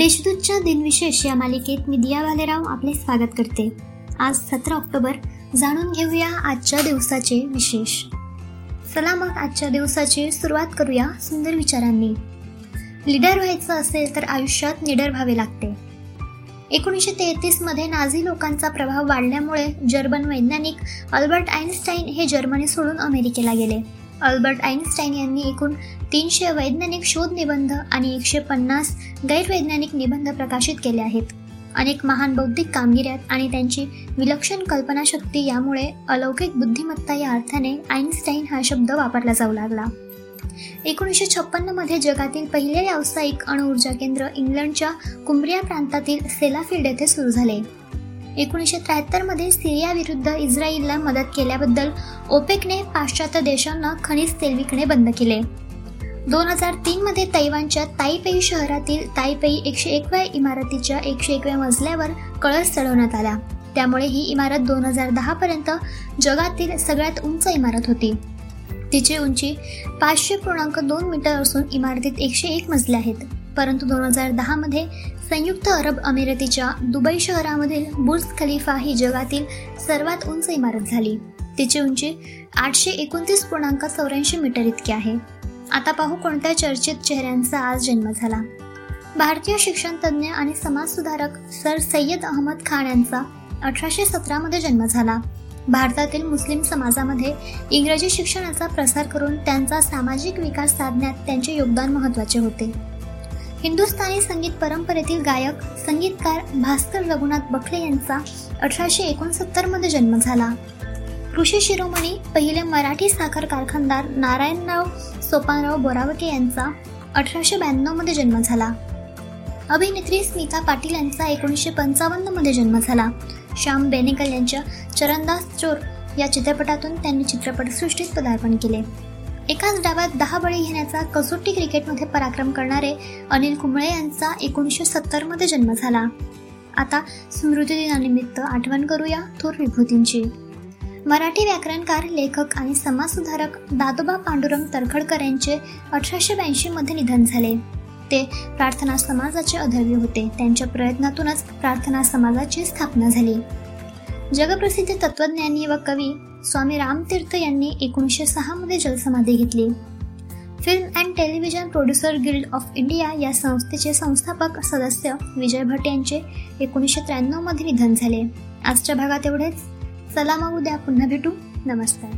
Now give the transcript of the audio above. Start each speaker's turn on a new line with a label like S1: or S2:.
S1: देशदूतच्या दिनविशेष या मालिकेत मी दिया भालेराव आपले स्वागत करते. आज सतरा ऑक्टोबर जाणून घेऊया आजच्या दिवसाचे विशेष. चला मग आजच्या दिवसाची सुरुवात करूया सुंदर विचारांनी. लिडर व्हायचं असेल तर आयुष्यात निडर व्हावे लागते. एकोणीसशे तेहतीसमध्ये नाझी लोकांचा प्रभाव वाढल्यामुळे जर्मन वैज्ञानिक अल्बर्ट आईन्स्टाईन हे जर्मनी सोडून अमेरिकेला गेले. अल्बर्ट आईन्स्टाईन यांनी एकूण तीनशे वैज्ञानिक शोध निबंध आणि एकशे पन्नास गैरवैज्ञानिक निबंध प्रकाशित केले आहेत. अनेक महान बौद्धिक कामगिऱ्यात आणि त्यांची विलक्षण कल्पनाशक्ती यामुळे अलौकिक बुद्धिमत्ता या अर्थाने आईन्स्टाईन हा शब्द वापरला जाऊ लागला. एकोणीसशे छप्पन्नमध्ये जगातील पहिले व्यावसायिक अणुऊर्जा केंद्र इंग्लंडच्या कुंब्रिया प्रांतातील सेलाफिल्ड येथे सुरू झाले. एकोणीसशे त्र्याहत्तरमध्ये सिरियाविरुद्ध इस्रायलला मदत केल्याबद्दल ओपेकने पाश्चात्य देशांना खनिज तेल विकणे बंद केले. दोन हजार तीनमध्ये तैवानच्या ताईपेई शहरातील ताईपेई एकशे एकव्या इमारतीच्या एकशे एकव्या मजल्यावर कळस चढवण्यात आला. त्यामुळे ही इमारत दोन हजार दहा पर्यंत जगातील सगळ्यात उंच इमारत होती. तिची उंची पाचशे पूर्णांक दोन मीटर असून इमारतीत एकशे एक मजले आहेत. परंतु दोन हजार दहामध्ये संयुक्त अरब अमिरातीच्या दुबई शहरामधील बुर्ज खलिफा ही जगातील सर्वात उंच इमारत झाली. तिची उंची आठशे एकोणतीस पूर्णांक चौऱ्याऐंशी मीटर इतकी आहे. आता पाहू कोणत्या चर्चित चेहऱ्यांचा आज जन्म झाला. भारतीय शिक्षण तज्ज्ञ आणि समाजसुधारक सर सय्यद अहमद खान यांचा अठराशे सतरामध्ये जन्म झाला. भारतातील मुस्लिम समाजामध्ये इंग्रजी शिक्षणाचा प्रसार करून त्यांचा सामाजिक विकास साधण्यात त्यांचे योगदान महत्त्वाचे होते. हिंदुस्थानी संगीत परंपरेतील गायक संगीतकार भास्कर रघुनाथ बखले यांचा अठराशे एकोणसत्तरमध्ये जन्म झाला. कृषी शिरोमणी पहिले मराठी साखर कारखानदार नारायणराव सोपानराव बोरावके यांचा अठराशे ब्याण्णवमध्ये जन्म झाला. अभिनेत्री स्मिता पाटील यांचा एकोणीसशे पंचावन्नमध्ये जन्म झाला. श्याम बेनेकल यांच्या चरणदास चोर या चित्रपटातून त्यांनी चित्रपटसृष्टीत पदार्पण केले. एकाच डावात दहा बळी घेण्याचा कसोटी क्रिकेटमध्ये पराक्रम करणारे अनिल कुंबळे यांचा एकोणीसशे सत्तरमध्ये जन्म झाला. आता स्मृती दिनानिमित्त आठवण करूया थोर विभूतींची. मराठी व्याकरणकार लेखक आणि समाजसुधारक दादोबा पांडुरंग तरखडकर यांचे अठराशे ब्याऐंशीमध्ये निधन झाले. ते प्रार्थना समाजाचे अधर्व्य होते. त्यांच्या प्रयत्नातूनच प्रार्थना समाजाची स्थापना झाली. जगप्रसिद्ध तत्वज्ञानी व कवी स्वामी रामतीर्थ यांनी एकोणीसशे सहामध्ये जलसमाधी घेतली. Film and television producer guild of India या संस्थेचे संस्थापक सदस्य विजय भट यांचे एकोणीसशे त्र्याण्णवमध्ये निधन झाले. आजच्या भागात एवढेच. चला मग उद्या पुन्हा भेटू. नमस्कार.